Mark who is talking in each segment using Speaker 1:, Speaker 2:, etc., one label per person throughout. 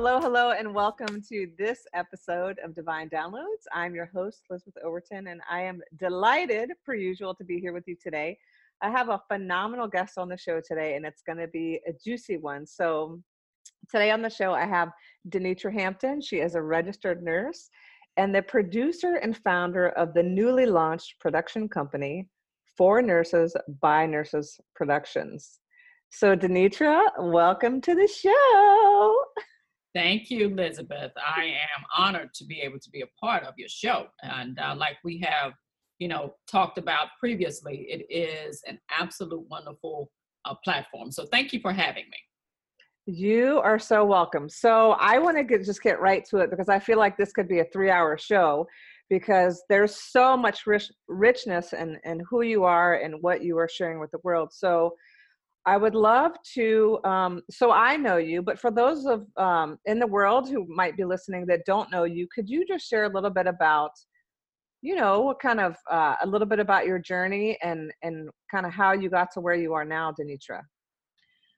Speaker 1: Hello, hello, and welcome to this episode of Divine Downloads. I'm your host, Elizabeth Overton, and I am delighted, per usual, to be here with you today. I have a phenomenal guest on the show today, and it's going to be a juicy one. So, today on the show, I have Denitra Hampton. She is a registered nurse and the producer and founder of the newly launched production company, For Nurses by Nurses Productions. So, Denitra, welcome to the show.
Speaker 2: Thank you, Elizabeth. I am honored to be able to be a part of your show. And uh, like we have, you know, talked about previously, it is an absolute wonderful uh, platform. So thank you for having me.
Speaker 1: You are so welcome. So I want to just get right to it because I feel like this could be a three-hour show because there's so much rich, richness in, in who you are and what you are sharing with the world. So I would love to. Um, so I know you, but for those of um, in the world who might be listening that don't know you, could you just share a little bit about, you know, what kind of uh, a little bit about your journey and and kind of how you got to where you are now, Denitra?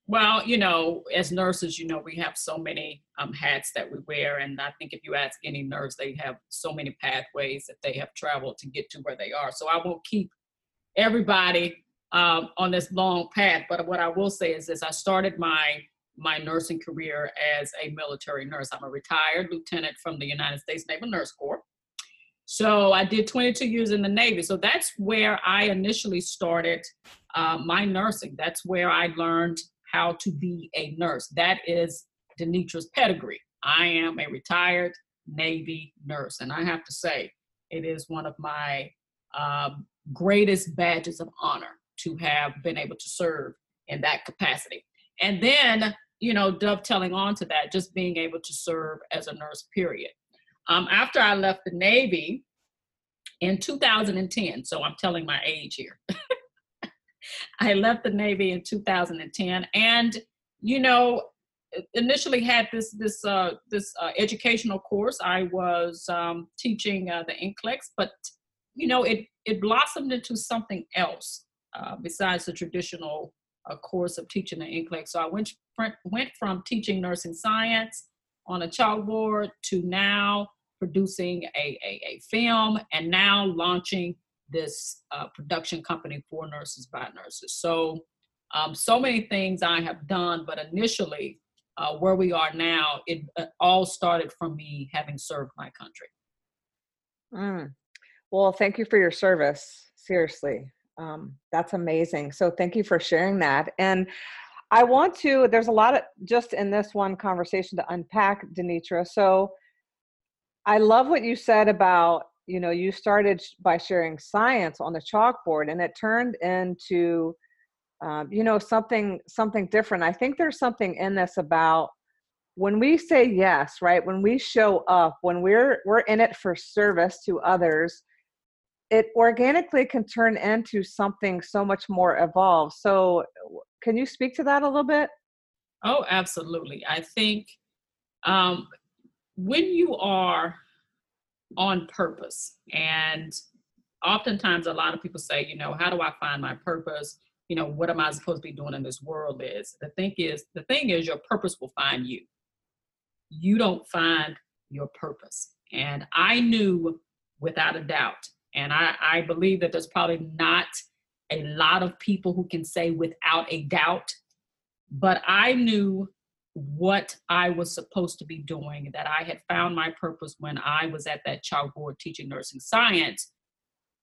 Speaker 2: Well, you know, as nurses, you know, we have so many um, hats that we wear, and I think if you ask any nurse, they have so many pathways that they have traveled to get to where they are. So I won't keep everybody um, on this long path. But what I will say is this: I started my my nursing career as a military nurse. I'm a retired lieutenant from the United States Naval Nurse Corps. So I did 22 years in the Navy. So that's where I initially started uh, my nursing. That's where I learned how to be a nurse. That is Denitra's pedigree. I am a retired Navy nurse, and I have to say, it is one of my uh, greatest badges of honor to have been able to serve in that capacity. And then, you know, dovetailing onto that, just being able to serve as a nurse, period. Um, after I left the Navy in 2010, so I'm telling my age here. I left the Navy in 2010, and you know, initially had this this uh, this uh, educational course. I was um, teaching uh, the NCLEX, but you know, it it blossomed into something else uh, besides the traditional uh, course of teaching the NCLEX. So I went, went from teaching nursing science on a chalkboard to now producing a, a, a film and now launching this uh, production company for nurses by nurses. So, um, so many things I have done, but initially, uh, where we are now, it uh, all started from me having served my country.
Speaker 1: Mm. Well, thank you for your service. Seriously, um, that's amazing. So thank you for sharing that. And I want to, there's a lot of just in this one conversation to unpack, Denitra. So I love what you said about, you know, you started by sharing science on the chalkboard and it turned into, um, you know, something, something different. I think there's something in this about when we say yes, right? When we show up, when we're, we're in it for service to others, it organically can turn into something so much more evolved. So, can you speak to that a little bit?
Speaker 2: Oh, absolutely. I think um, when you are on purpose, and oftentimes a lot of people say, you know, how do I find my purpose? You know, what am I supposed to be doing in this world? Is the thing is the thing is your purpose will find you. You don't find your purpose, and I knew without a doubt and I, I believe that there's probably not a lot of people who can say without a doubt, but I knew what I was supposed to be doing, that I had found my purpose when I was at that child board teaching nursing science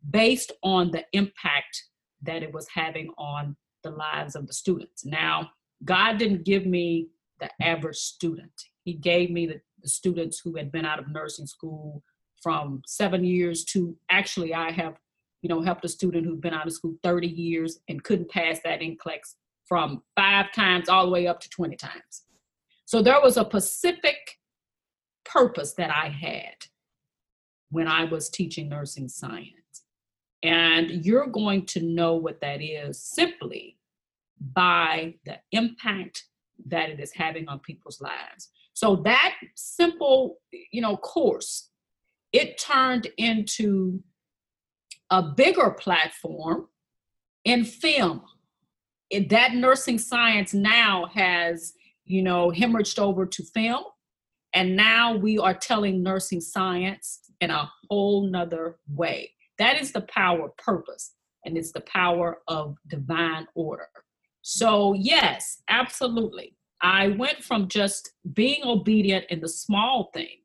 Speaker 2: based on the impact that it was having on the lives of the students. Now, God didn't give me the average student, He gave me the, the students who had been out of nursing school from seven years to actually I have, you know, helped a student who's been out of school 30 years and couldn't pass that NCLEX from five times all the way up to 20 times. So there was a specific purpose that I had when I was teaching nursing science. And you're going to know what that is simply by the impact that it is having on people's lives. So that simple, you know, course it turned into a bigger platform in film. It, that nursing science now has, you know, hemorrhaged over to film. And now we are telling nursing science in a whole nother way. That is the power of purpose, and it's the power of divine order. So, yes, absolutely. I went from just being obedient in the small thing,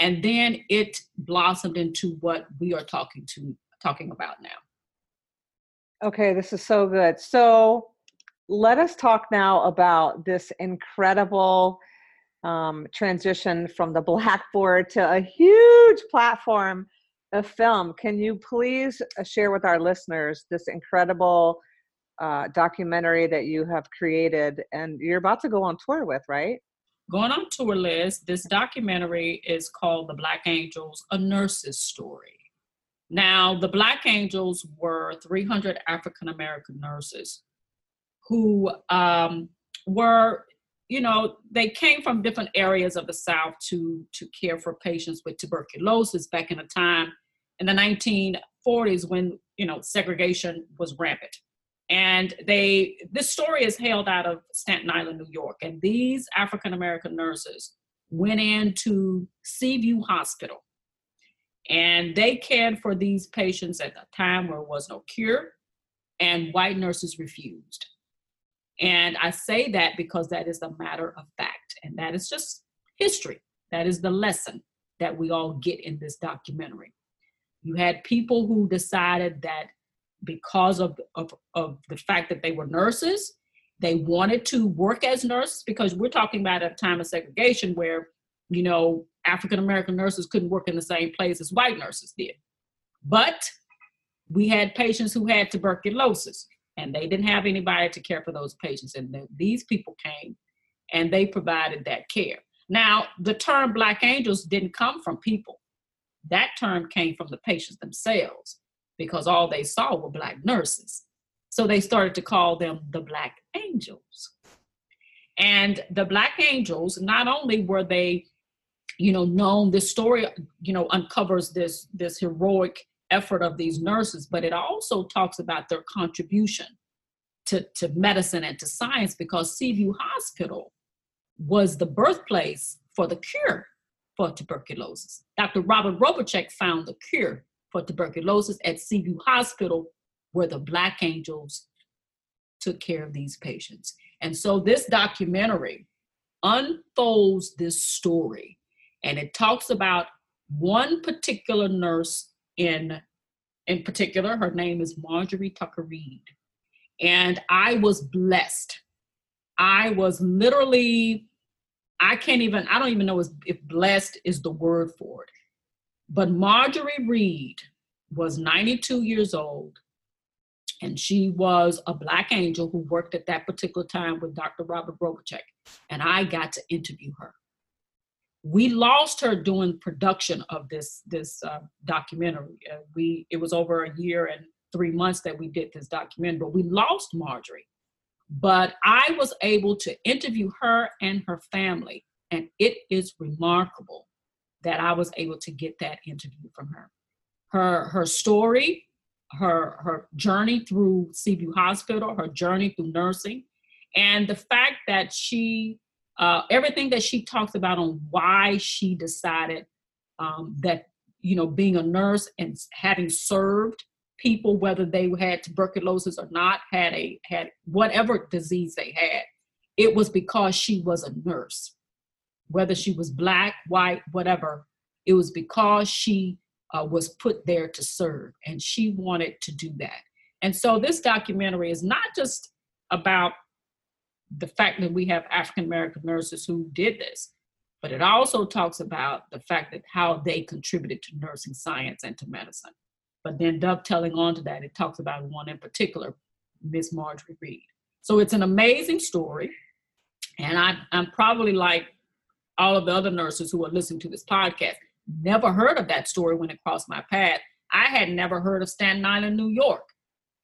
Speaker 2: and then it blossomed into what we are talking to talking about now.
Speaker 1: Okay, this is so good. So, let us talk now about this incredible um, transition from the blackboard to a huge platform of film. Can you please uh, share with our listeners this incredible uh, documentary that you have created and you're about to go on tour with, right?
Speaker 2: Going on tour, Liz. This documentary is called The Black Angels A Nurse's Story. Now, the Black Angels were 300 African American nurses who um, were you know they came from different areas of the south to to care for patients with tuberculosis back in a time in the 1940s when you know segregation was rampant and they this story is hailed out of staten island new york and these african american nurses went into seaview hospital and they cared for these patients at a time where there was no cure and white nurses refused and I say that because that is a matter of fact, and that is just history. That is the lesson that we all get in this documentary. You had people who decided that because of, of, of the fact that they were nurses, they wanted to work as nurses because we're talking about a time of segregation where, you know, African American nurses couldn't work in the same place as white nurses did. But we had patients who had tuberculosis and they didn't have anybody to care for those patients. And these people came and they provided that care. Now, the term Black angels didn't come from people, that term came from the patients themselves because all they saw were Black nurses. So they started to call them the Black angels. And the Black angels, not only were they, you know, known, this story, you know, uncovers this, this heroic effort of these nurses, but it also talks about their contribution to, to medicine and to science because Seaview Hospital was the birthplace for the cure for tuberculosis. Dr. Robert Robitzek found the cure for tuberculosis at Seaview Hospital, where the Black Angels took care of these patients. And so this documentary unfolds this story and it talks about one particular nurse in in particular her name is marjorie tucker reed. And i was blessed. I was literally i can't even i don't even know if blessed is the word for it but marjorie reed was 92 years old and she was a black angel who worked at that particular time with dr robert Robitzek, and i got to interview her we lost her doing production of this this uh, documentary. Uh, we it was over a year and three months that we did this documentary, but we lost Marjorie. But I was able to interview her and her family, and it is remarkable that I was able to get that interview from her. Her her story, her her journey through Seaview Hospital, her journey through nursing, and the fact that she uh, everything that she talks about on why she decided um, that you know being a nurse and having served people whether they had tuberculosis or not had a had whatever disease they had it was because she was a nurse whether she was black white whatever it was because she uh, was put there to serve and she wanted to do that and so this documentary is not just about the fact that we have African American nurses who did this, but it also talks about the fact that how they contributed to nursing science and to medicine. But then dovetailing onto that, it talks about one in particular, Miss Marjorie Reed. So it's an amazing story. And I, I'm probably like all of the other nurses who are listening to this podcast, never heard of that story when it crossed my path. I had never heard of Staten Island, New York.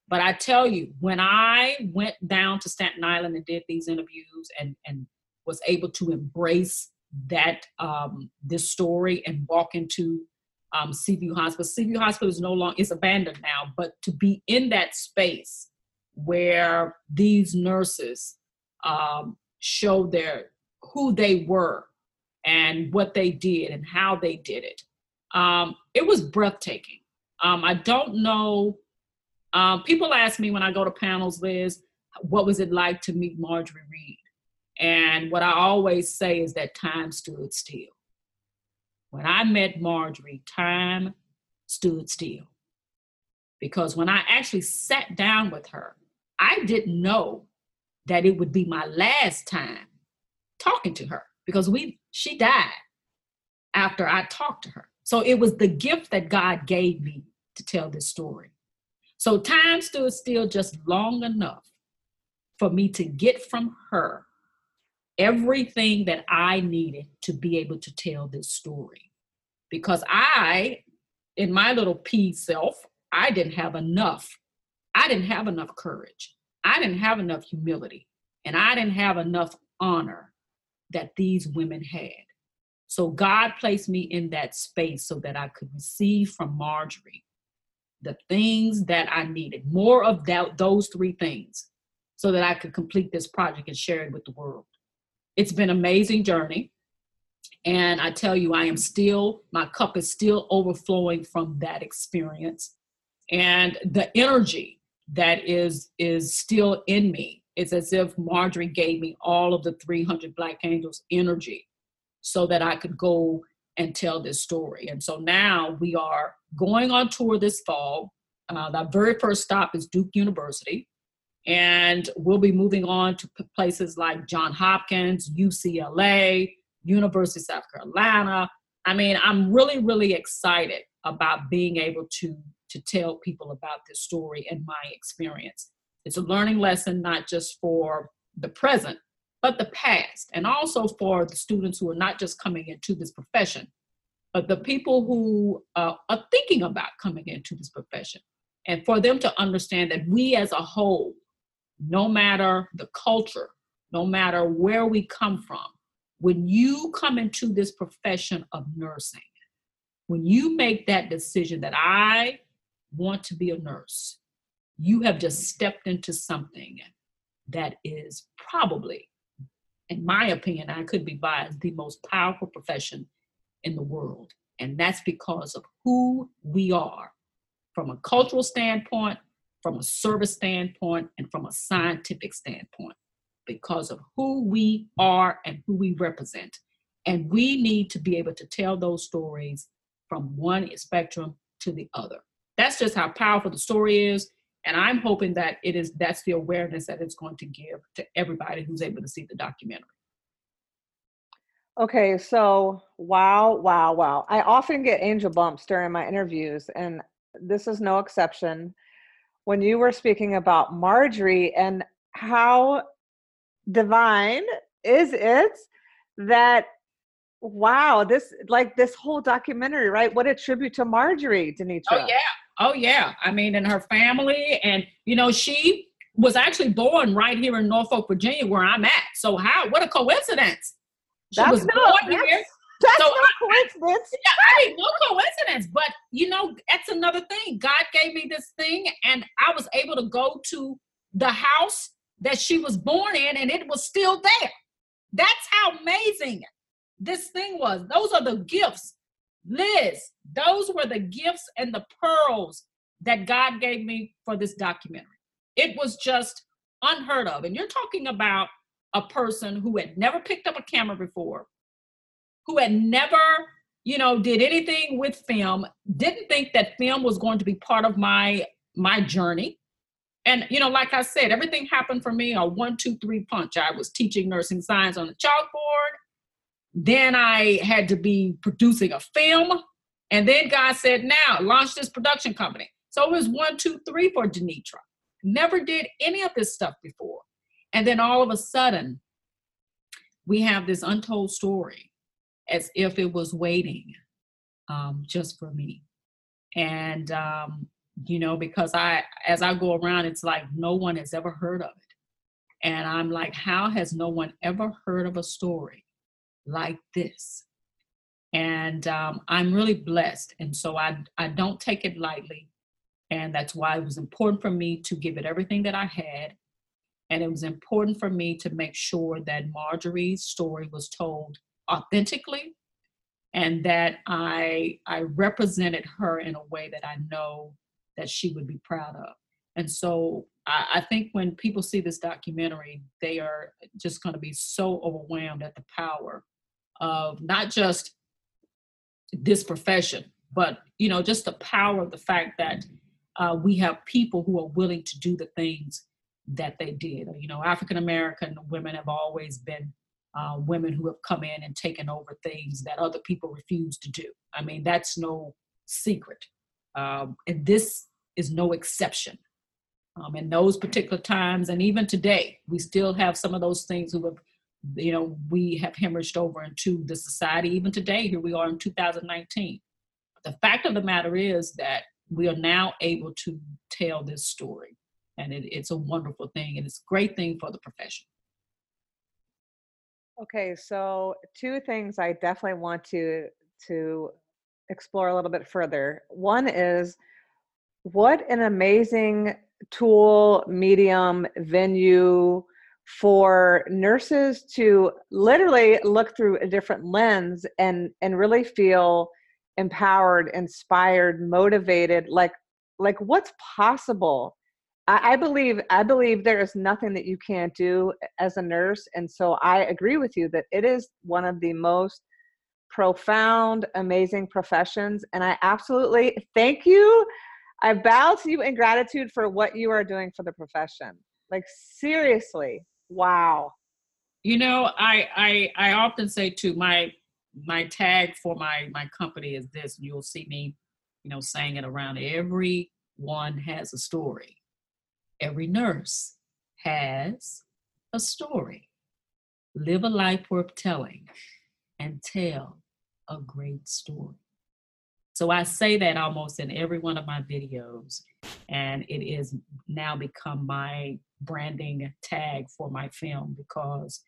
Speaker 2: But I tell you, when I went down to Staten Island and did these interviews and, and was able to embrace that um, this story and walk into um, Seaview Hospital. Seaview Hospital is no longer is abandoned now, but to be in that space where these nurses um, show their who they were and what they did and how they did it. Um, it was breathtaking. Um, I don't know. Um, people ask me when I go to panels, Liz, what was it like to meet Marjorie Reed? And what I always say is that time stood still. When I met Marjorie, time stood still. Because when I actually sat down with her, I didn't know that it would be my last time talking to her because we she died after I talked to her. So it was the gift that God gave me to tell this story. So time stood still just long enough for me to get from her everything that I needed to be able to tell this story. Because I, in my little pea self, I didn't have enough. I didn't have enough courage. I didn't have enough humility. And I didn't have enough honor that these women had. So God placed me in that space so that I could receive from Marjorie the things that I needed, more of that, those three things, so that I could complete this project and share it with the world. It's been an amazing journey. And I tell you, I am still, my cup is still overflowing from that experience. And the energy that is is still in me it's as if Marjorie gave me all of the 300 Black Angels energy so that I could go and tell this story. And so now we are going on tour this fall. Uh, the very first stop is Duke University. And we'll be moving on to places like John Hopkins, UCLA, University of South Carolina. I mean, I'm really, really excited about being able to, to tell people about this story and my experience. It's a learning lesson, not just for the present, but the past, and also for the students who are not just coming into this profession, but the people who uh, are thinking about coming into this profession. And for them to understand that we as a whole, no matter the culture, no matter where we come from, when you come into this profession of nursing, when you make that decision that I want to be a nurse, you have just stepped into something that is probably, in my opinion, I could be biased, the most powerful profession in the world. And that's because of who we are from a cultural standpoint, from a service standpoint, and from a scientific standpoint, because of who we are and who we represent. And we need to be able to tell those stories from one spectrum to the other. That's just how powerful the story is and i'm hoping that it is that's the awareness that it's going to give to everybody who's able to see the documentary.
Speaker 1: Okay so wow wow wow. I often get angel bumps during my interviews and this is no exception. When you were speaking about marjorie and how divine is it that wow this like this whole documentary right? What a tribute to marjorie denitra.
Speaker 2: Oh yeah Oh yeah, I mean, and her family, and you know, she was actually born right here in Norfolk, Virginia, where I'm at. So how? What a coincidence!
Speaker 1: She that's was no, born that's, here. That's so no coincidence.
Speaker 2: Yeah, no coincidence. But you know, that's another thing. God gave me this thing, and I was able to go to the house that she was born in, and it was still there. That's how amazing this thing was. Those are the gifts Liz, those were the gifts and the pearls that God gave me for this documentary. It was just unheard of. And you're talking about a person who had never picked up a camera before, who had never, you know, did anything with film, didn't think that film was going to be part of my my journey. And you know, like I said, everything happened for me a one, two, three punch. I was teaching nursing science on the chalkboard. Then I had to be producing a film. And then God said, now launch this production company. So it was one, two, three for Denitra. Never did any of this stuff before. And then all of a sudden, we have this untold story as if it was waiting um, just for me. And, um, you know, because I, as I go around, it's like no one has ever heard of it. And I'm like, how has no one ever heard of a story like this. And um, I'm really blessed. And so I, I don't take it lightly. And that's why it was important for me to give it everything that I had. And it was important for me to make sure that Marjorie's story was told authentically and that I I represented her in a way that I know that she would be proud of. And so I, I think when people see this documentary, they are just going to be so overwhelmed at the power of not just this profession, but you know, just the power of the fact that uh, we have people who are willing to do the things that they did. You know, African American women have always been uh, women who have come in and taken over things that other people refuse to do. I mean, that's no secret. Um, and this is no exception. Um, in those particular times, and even today, we still have some of those things who have, you know, we have hemorrhaged over into the society. Even today, here we are in 2019. The fact of the matter is that we are now able to tell this story, and it, it's a wonderful thing, and it's a great thing for the profession.
Speaker 1: Okay, so two things I definitely want to to explore a little bit further. One is what an amazing tool, medium, venue for nurses to literally look through a different lens and and really feel empowered, inspired, motivated, like like what's possible I, I believe I believe there is nothing that you can't do as a nurse, and so I agree with you that it is one of the most profound, amazing professions. And I absolutely thank you. I bow to you in gratitude for what you are doing for the profession. Like seriously, wow.
Speaker 2: You know, I I I often say to my my tag for my my company is this. and You'll see me, you know, saying it around. Everyone has a story Every nurse has a story. Live a life worth telling and tell a great story. So I say that almost in every one of my videos, and it is now become my branding tag for my film because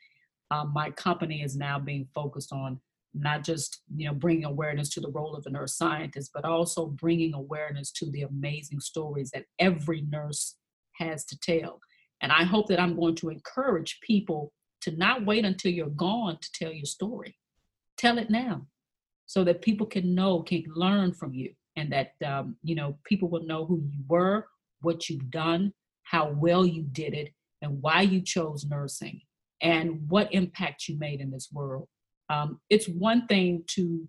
Speaker 2: um, my company is now being focused on not just you know bringing awareness to the role of a nurse scientist, but also bringing awareness to the amazing stories that every nurse has to tell. And I hope that I'm going to encourage people to not wait until you're gone to tell your story. Tell it now so that people can know, can learn from you, and that, um, you know, people will know who you were, what you've done, how well you did it, and why you chose nursing, and what impact you made in this world. Um, it's one thing to,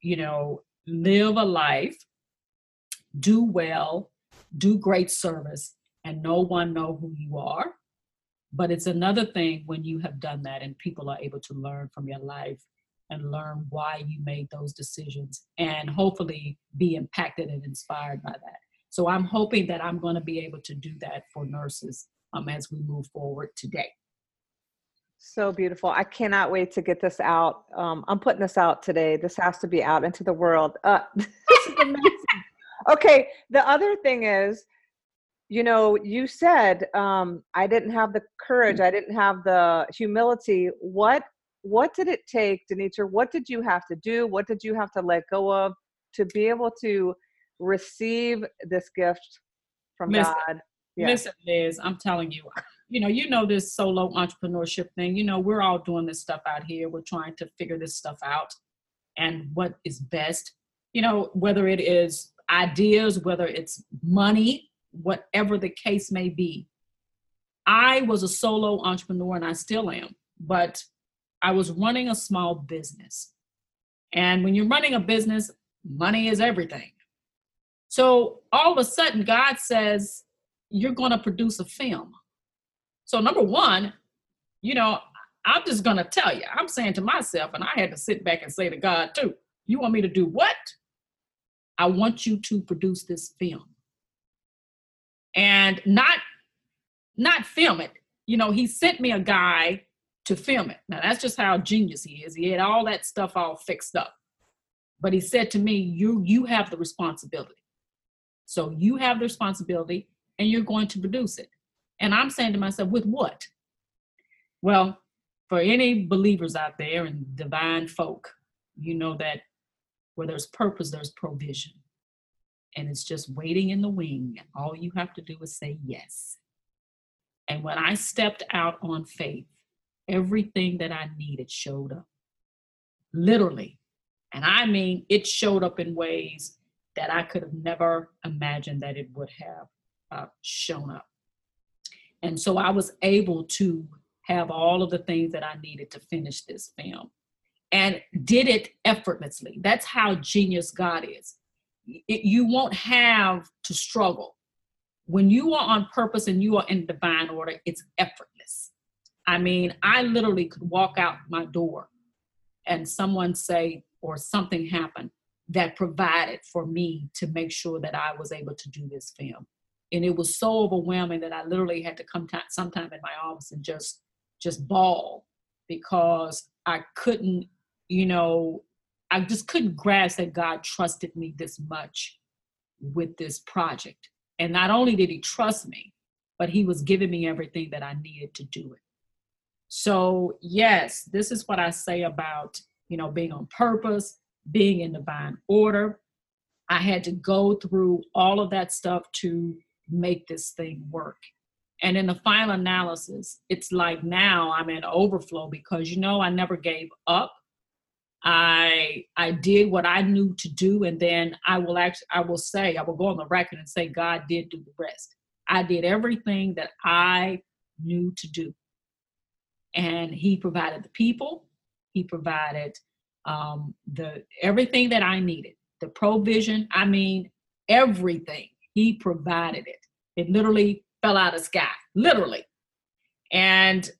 Speaker 2: you know, live a life, do well, do great service, and no one know who you are. But it's another thing when you have done that and people are able to learn from your life and learn why you made those decisions and hopefully be impacted and inspired by that. So I'm hoping that I'm going to be able to do that for nurses um, as we move forward today.
Speaker 1: So beautiful. I cannot wait to get this out. Um, I'm putting this out today. This has to be out into the world. Uh, okay. The other thing is, you know you said um, i didn't have the courage i didn't have the humility what what did it take denitra what did you have to do what did you have to let go of to be able to receive this gift from
Speaker 2: Miss,
Speaker 1: god
Speaker 2: yeah. listen liz i'm telling you you know you know this solo entrepreneurship thing you know we're all doing this stuff out here we're trying to figure this stuff out and what is best you know whether it is ideas whether it's money whatever the case may be. I was a solo entrepreneur and I still am, but I was running a small business. And when you're running a business, money is everything. So all of a sudden, God says, You're going to produce a film. So, number one, you know, I'm just going to tell you, I'm saying to myself, and I had to sit back and say to God too, You want me to do what? I want you to produce this film and not not film it. You know, he sent me a guy to film it. Now that's just how genius he is. He had all that stuff all fixed up. But he said to me, "You you have the responsibility. So you have the responsibility and you're going to produce it." And I'm saying to myself, "With what?" Well, for any believers out there and divine folk, you know that where there's purpose, there's provision and it's just waiting in the wing. All you have to do is say yes. And when I stepped out on faith, everything that I needed showed up. literally. And I mean, it showed up in ways that I could have never imagined that it would have uh, shown up. And so I was able to have all of the things that I needed to finish this film and did it effortlessly. That's how genius God is. It, you won't have to struggle. When you are on purpose and you are in divine order, it's effortless. I mean, I literally could walk out my door and someone say, or something happen that provided for me to make sure that I was able to do this film. And it was so overwhelming that I literally had to come t- sometime in my office and just just bawl because I couldn't, you know, I just couldn't grasp that God trusted me this much with this project. And not only did he trust me, but he was giving me everything that I needed to do it. So, yes, this is what I say about, you know, being on purpose, being in divine order. I had to go through all of that stuff to make this thing work. And in the final analysis, it's like now I'm in overflow because you know I never gave up. I I did what I knew to do, and then I will actually I will say I will go on the record and say God did do the rest. I did everything that I knew to do, and He provided the people. He provided um, the everything that I needed, the provision. I mean, everything. He provided it. It literally fell out of sky, literally. And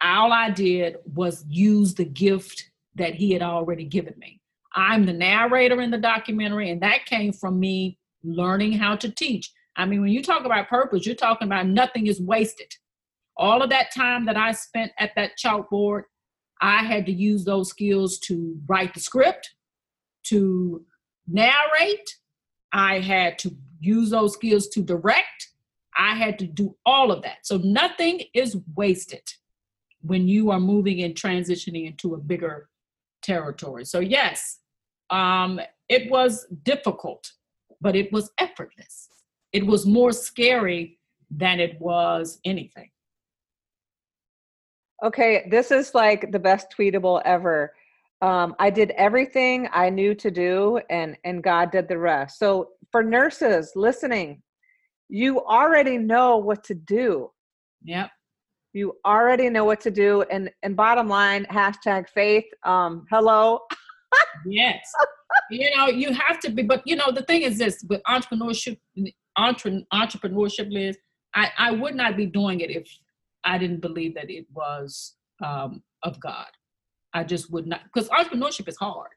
Speaker 2: all I did was use the gift that he had already given me. I'm the narrator in the documentary, and that came from me learning how to teach. I mean, when you talk about purpose, you're talking about nothing is wasted. All of that time that I spent at that chalkboard, I had to use those skills to write the script, to narrate. I had to use those skills to direct. I had to do all of that. So nothing is wasted when you are moving and transitioning into a bigger territory. So, yes, um, it was difficult, but it was effortless. It was more scary than it was anything.
Speaker 1: Okay, this is like the best tweetable ever. Um, I did everything I knew to do, and and God did the rest. So for nurses listening, you already know what to do.
Speaker 2: Yep.
Speaker 1: You already know what to do. And and bottom line, hashtag faith. Um, hello.
Speaker 2: yes. you know, you have to be, but you know, the thing is this with entrepreneurship, entre, entrepreneurship Liz, I, I would not be doing it if I didn't believe that it was um, of God. I just would not, because entrepreneurship is hard.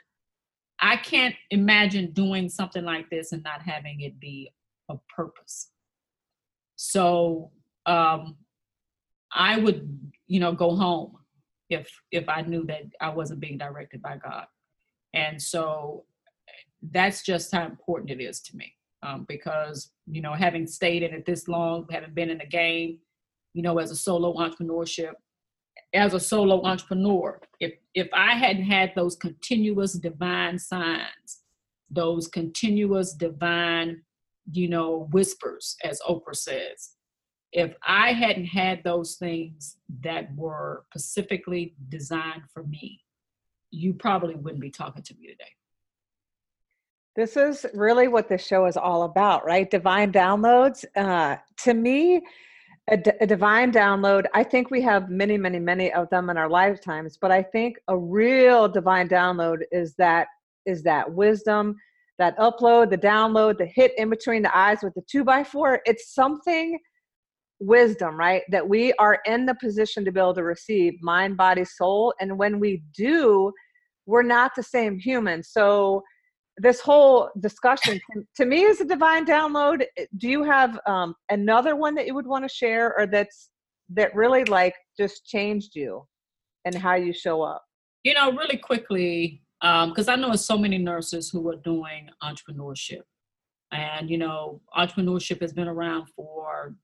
Speaker 2: I can't imagine doing something like this and not having it be a purpose. So um, I would, you know, go home if if I knew that I wasn't being directed by God. And so that's just how important it is to me. Um, because you know, having stayed in it this long, having been in the game, you know, as a solo entrepreneurship, as a solo entrepreneur, if if I hadn't had those continuous divine signs, those continuous divine you know, whispers, as Oprah says. If I hadn't had those things that were specifically designed for me, you probably wouldn't be talking to me today.
Speaker 1: This is really what this show is all about, right? Divine downloads. Uh, to me, a, d- a divine download, I think we have many, many, many of them in our lifetimes, but I think a real divine download is that is that wisdom, that upload, the download, the hit in between the eyes with the two by four, it's something wisdom, right? That we are in the position to be able to receive mind, body, soul. And when we do, we're not the same human. So this whole discussion to me is a divine download. Do you have um, another one that you would want to share or that's that really like just changed you and how you show up?
Speaker 2: You know, really quickly, because um, I know so many nurses who are doing entrepreneurship, and you know, entrepreneurship has been around for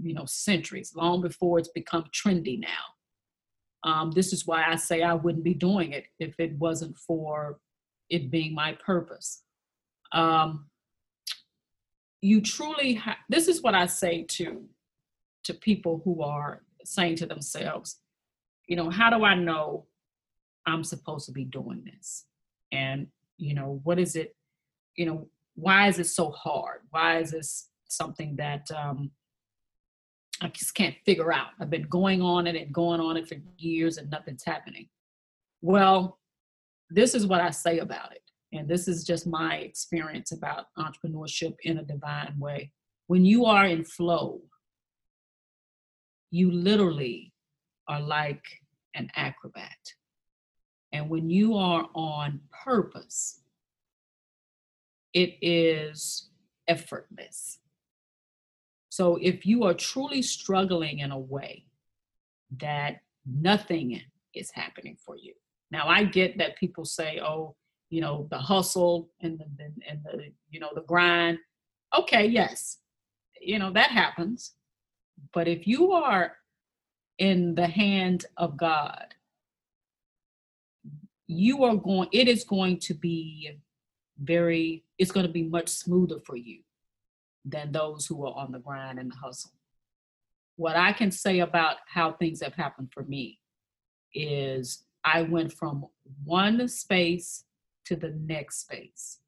Speaker 2: you know centuries, long before it's become trendy now. Um, this is why I say I wouldn't be doing it if it wasn't for it being my purpose. Um, you truly, ha- this is what I say to to people who are saying to themselves, you know, how do I know I'm supposed to be doing this? And, you know, what is it, you know, why is it so hard? Why is this something that um, I just can't figure out? I've been going on it and going on it for years and nothing's happening. Well, this is what I say about it. And this is just my experience about entrepreneurship in a divine way. When you are in flow, you literally are like an acrobat. And when you are on purpose, it is effortless. So if you are truly struggling in a way that nothing is happening for you. Now I get that people say, oh, you know, the hustle and the and the you know the grind. Okay, yes. You know, that happens. But if you are in the hand of God, you are going, it is going to be very, it's going to be much smoother for you than those who are on the grind and the hustle. What I can say about how things have happened for me is I went from one space to the next space.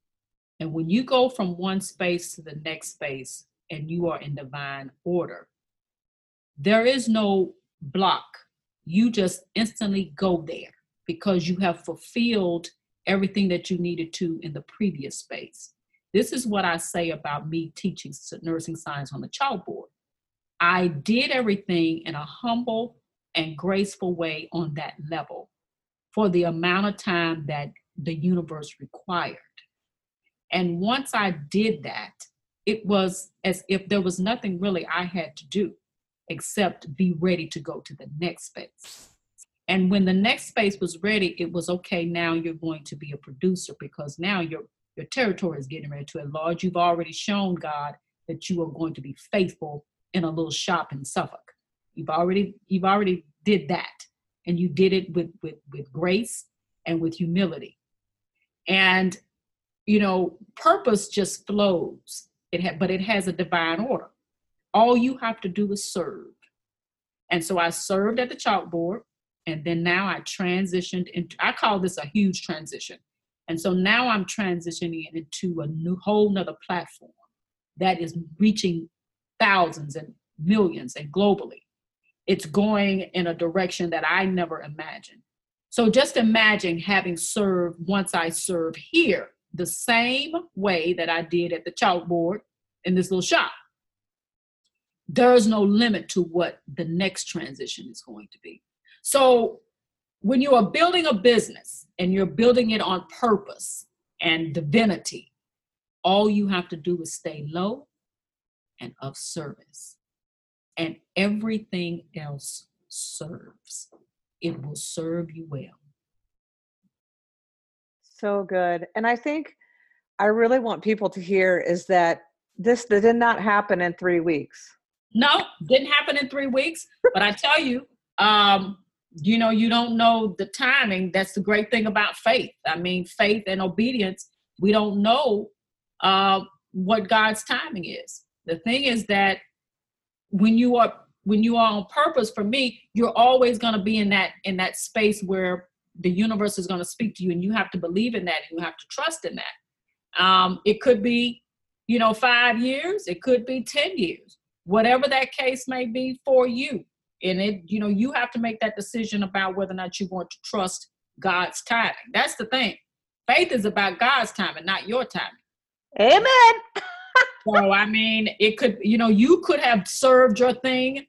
Speaker 2: And when you go from one space to the next space and you are in divine order, there is no block. You just instantly go there because you have fulfilled everything that you needed to in the previous space. This is what I say about me teaching nursing science on the chalkboard. I did everything in a humble and graceful way on that level for the amount of time that the universe required. And once I did that, it was as if there was nothing really I had to do except be ready to go to the next space. And when the next space was ready, it was okay, now you're going to be a producer because now your your territory is getting ready to enlarge. You've already shown God that you are going to be faithful in a little shop in Suffolk. You've already you've already did that. And you did it with with with grace and with humility. And you know, purpose just flows. It ha- but it has a divine order. All you have to do is serve. And so I served at the chalkboard, and then now I transitioned into, I call this a huge transition. And so now I'm transitioning into a new whole nother platform that is reaching thousands and millions and globally. It's going in a direction that I never imagined. So just imagine having served once I serve here the same way that I did at the chalkboard in this little shop there is no limit to what the next transition is going to be. So when you are building a business and you're building it on purpose and divinity, all you have to do is stay low and of service. And everything else serves. It will serve you well.
Speaker 1: So good. And I think I really want people to hear is that this did not happen in three weeks
Speaker 2: no, didn't happen in three weeks. But I tell you, um, you know, you don't know the timing. That's the great thing about faith. I mean, faith and obedience, we don't know uh, what God's timing is. The thing is that when you are when you are on purpose for me you're always going to be in that in that space where the universe is going to speak to you and you have to believe in that and you have to trust in that um, it could be you know five years it could be ten years whatever that case may be for you. And it, you know, you have to make that decision about whether or not you want to trust God's timing. That's the thing. Faith is about God's timing, not your timing.
Speaker 1: Amen.
Speaker 2: so I mean, it could, you know, you could have served your thing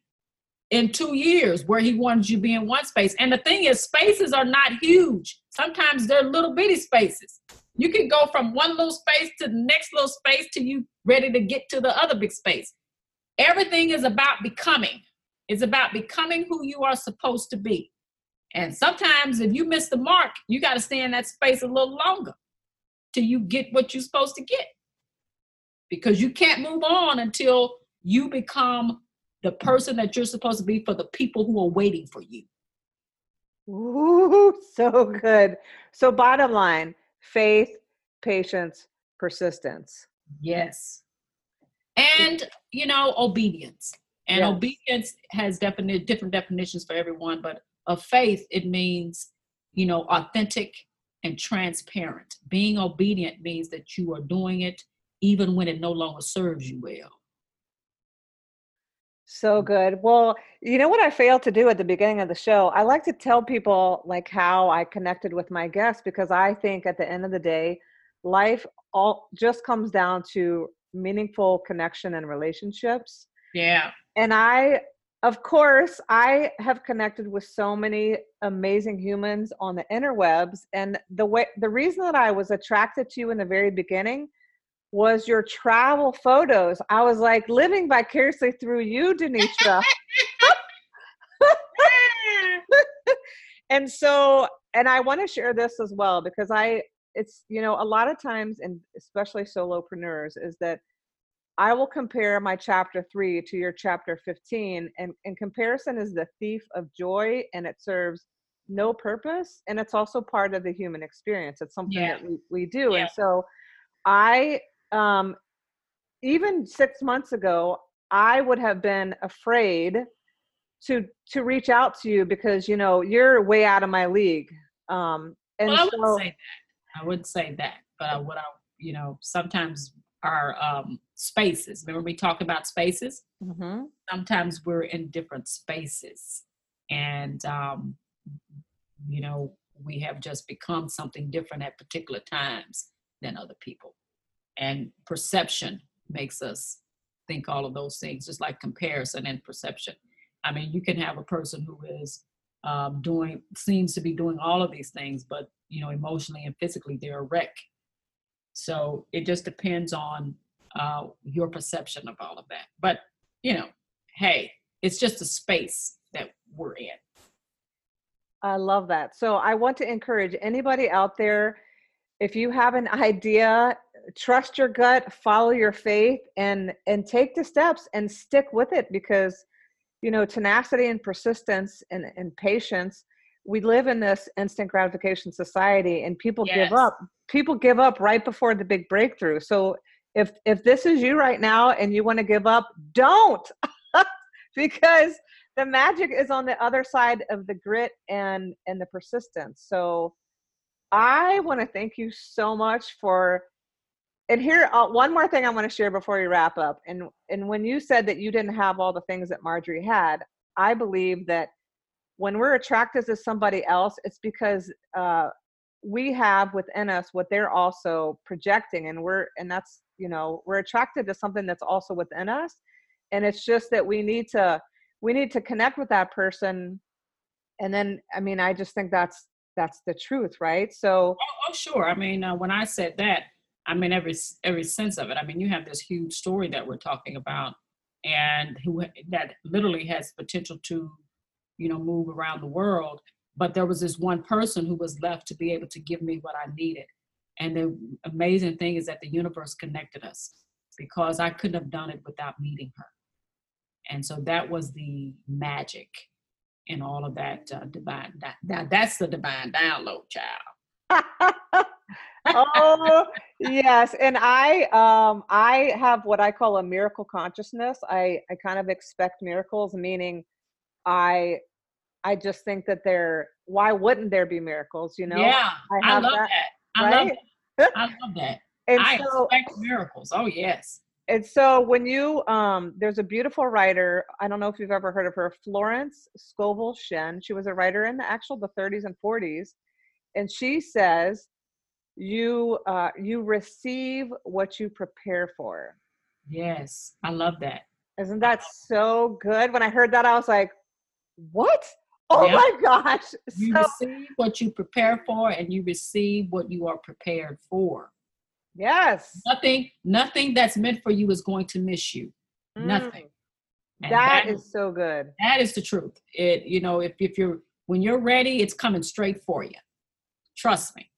Speaker 2: in two years where he wanted you to be in one space. And the thing is, spaces are not huge. Sometimes they're little bitty spaces. You can go from one little space to the next little space till you ready to get to the other big space. Everything is about becoming. It's about becoming who you are supposed to be. And sometimes if you miss the mark, you got to stay in that space a little longer till you get what you're supposed to get. Because you can't move on until you become the person that you're supposed to be for the people who are waiting for you.
Speaker 1: Ooh, so good. So, bottom line faith, patience, persistence.
Speaker 2: Yes and you know obedience and yes. obedience has definite different definitions for everyone but of faith it means you know, authentic and transparent. Being obedient means that you are doing it even when it no longer serves you well.
Speaker 1: So mm. good. Well, you know what I failed to do at the beginning of the show? I like to tell people like how I connected with my guests because I think at the end of the day, life all just comes down to meaningful connection and relationships.
Speaker 2: Yeah.
Speaker 1: And I of course, I have connected with so many amazing humans on the interwebs and the way the reason that I was attracted to you in the very beginning was your travel photos. I was like living vicariously through you, Denitra. and so, and I want to share this as well because I, it's, you know, a lot of times, and especially solopreneurs, is that I will compare my chapter three to your chapter 15, and, and comparison is the thief of joy and it serves no purpose. And it's also part of the human experience. It's something yeah. that we, we do. Yeah. And so, I um, even six months ago, I would have been afraid to to reach out to you because you know you're way out of my league. Um,
Speaker 2: and well, I so, would say that. I would say that, but what I you know sometimes our um, spaces. Remember we talk about spaces. Mm-hmm. Sometimes we're in different spaces, and um, you know we have just become something different at particular times than other people and perception makes us think all of those things just like comparison and perception. I mean you can have a person who is um, doing seems to be doing all of these things but you know emotionally and physically they're a wreck. So it just depends on uh, your perception of all of that. But you know hey it's just a space that we're in.
Speaker 1: I love that. So i want to encourage anybody out there if you have an idea trust your gut follow your faith and and take the steps and stick with it because you know tenacity and persistence and, and patience we live in this instant gratification society and people yes. give up people give up right before the big breakthrough so if if this is you right now and you want to give up don't because the magic is on the other side of the grit and and the persistence so I want to thank you so much for. And here, uh, one more thing I want to share before we wrap up. And and when you said that you didn't have all the things that Marjorie had, I believe that when we're attracted to somebody else, it's because uh, we have within us what they're also projecting, and we're and that's you know we're attracted to something that's also within us, and it's just that we need to we need to connect with that person and then i mean i just think that's that's the truth, right? So,
Speaker 2: oh, oh sure. I mean, uh, when I said that, I mean every every sense of it. I mean, you have this huge story that we're talking about, and who that literally has potential to, you know, move around the world. But there was this one person who was left to be able to give me what I needed. And the amazing thing is that the universe connected us because I couldn't have done it without meeting her. And so that was the magic in all of that uh, divine. Now that's the divine download, child.
Speaker 1: oh yes, and I um I have what I call a miracle consciousness. I I kind of expect miracles, meaning I I just think that there. Why wouldn't there be miracles? You know.
Speaker 2: Yeah, I, I love that. that. I right? love that. I love that. and I so, expect miracles. Oh yes
Speaker 1: and so when you um there's a beautiful writer i don't know if you've ever heard of her florence scovel shinn she was a writer in the actual the 30s and 40s and she says you uh you receive what you prepare for
Speaker 2: yes i love that
Speaker 1: isn't that so good when i heard that i was like what oh yep. my gosh
Speaker 2: you so, receive what you prepare for and you receive what you are prepared for
Speaker 1: Yes.
Speaker 2: Nothing, nothing that's meant for you is going to miss you. Mm. Nothing.
Speaker 1: That, that is so good.
Speaker 2: That is the truth. It, you know, if, if you're when you're ready, it's coming straight for you. Trust me.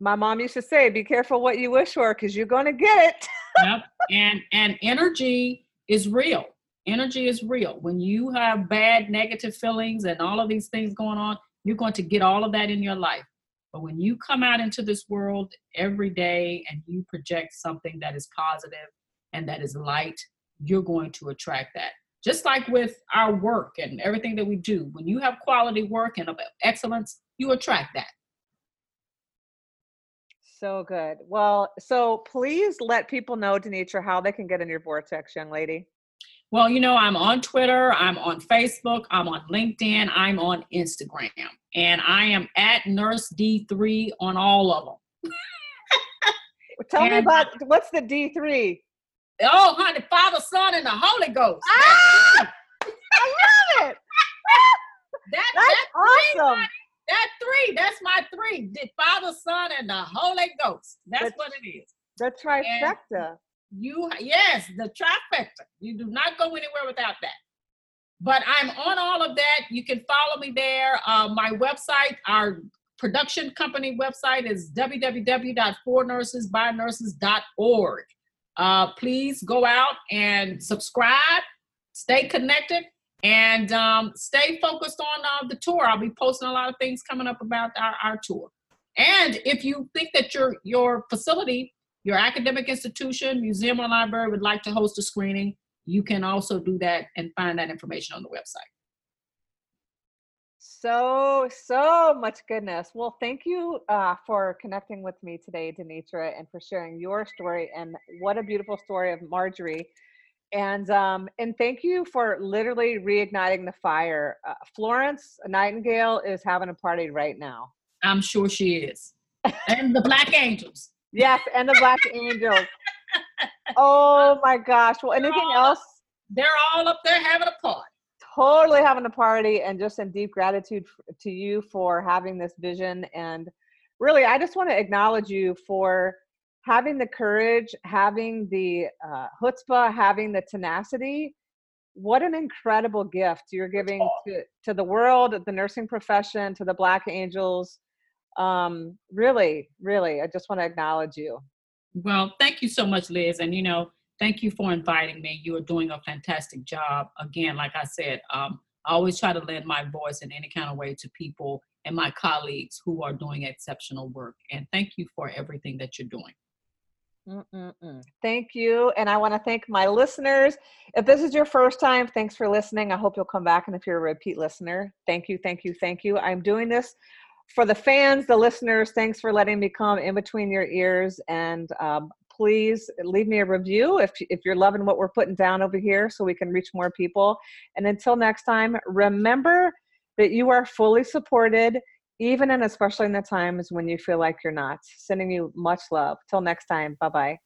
Speaker 1: My mom used to say, be careful what you wish for because you're gonna get it.
Speaker 2: yep. And and energy is real. Energy is real. When you have bad negative feelings and all of these things going on, you're going to get all of that in your life. But when you come out into this world every day and you project something that is positive and that is light, you're going to attract that. just like with our work and everything that we do, when you have quality work and excellence, you attract that.
Speaker 1: So good. Well, so please let people know, Denitra, how they can get in your vortex, young lady.
Speaker 2: Well, you know, I'm on Twitter, I'm on Facebook, I'm on LinkedIn, I'm on Instagram, and I am at Nurse D3 on all of them.
Speaker 1: Tell and, me about what's the D3?
Speaker 2: Oh, honey, Father, Son, and the Holy Ghost.
Speaker 1: Ah! I love it.
Speaker 2: that,
Speaker 1: that's that awesome.
Speaker 2: That three, that's my three. The Father, Son, and the Holy Ghost. That's the, what it is.
Speaker 1: The trifecta. And
Speaker 2: you, yes, the trifecta. You do not go anywhere without that. But I'm on all of that. You can follow me there. Uh, my website, our production company website is www.fornursesbynurses.org. Uh, please go out and subscribe, stay connected, and um, stay focused on uh, the tour. I'll be posting a lot of things coming up about our, our tour. And if you think that your your facility, your academic institution, museum, or library would like to host a screening, you can also do that and find that information on the website.
Speaker 1: So, so much goodness. Well, thank you uh, for connecting with me today, Denitra, and for sharing your story. And what a beautiful story of Marjorie. And um, and thank you for literally reigniting the fire. Uh, Florence Nightingale is having a party right now.
Speaker 2: I'm sure she is. And the Black Angels.
Speaker 1: Yes, and the Black Angels. Oh my gosh. Well, anything else?
Speaker 2: They're all up there having a party
Speaker 1: totally having a party and just in deep gratitude to you for having this vision. And really, I just want to acknowledge you for having the courage, having the uh, chutzpah, having the tenacity. What an incredible gift you're giving to, to the world, the nursing profession, to the Black Angels. Um, really, really, I just want to acknowledge you.
Speaker 2: Well, thank you so much, Liz. And you know, thank you for inviting me. You are doing a fantastic job. Again, like I said, um, I always try to lend my voice in any kind of way to people and my colleagues who are doing exceptional work. And thank you for everything that you're doing.
Speaker 1: Mm-mm-mm. Thank you. And I want to thank my listeners. If this is your first time, thanks for listening. I hope you'll come back. And if you're a repeat listener, thank you, thank you, thank you. I'm doing this for the fans, the listeners. Thanks for letting me come in between your ears. And um, please leave me a review if, if you're loving what we're putting down over here so we can reach more people. And until next time, remember that you are fully supported, even and especially in the times when you feel like you're not. Sending you much love. Till next time, bye bye.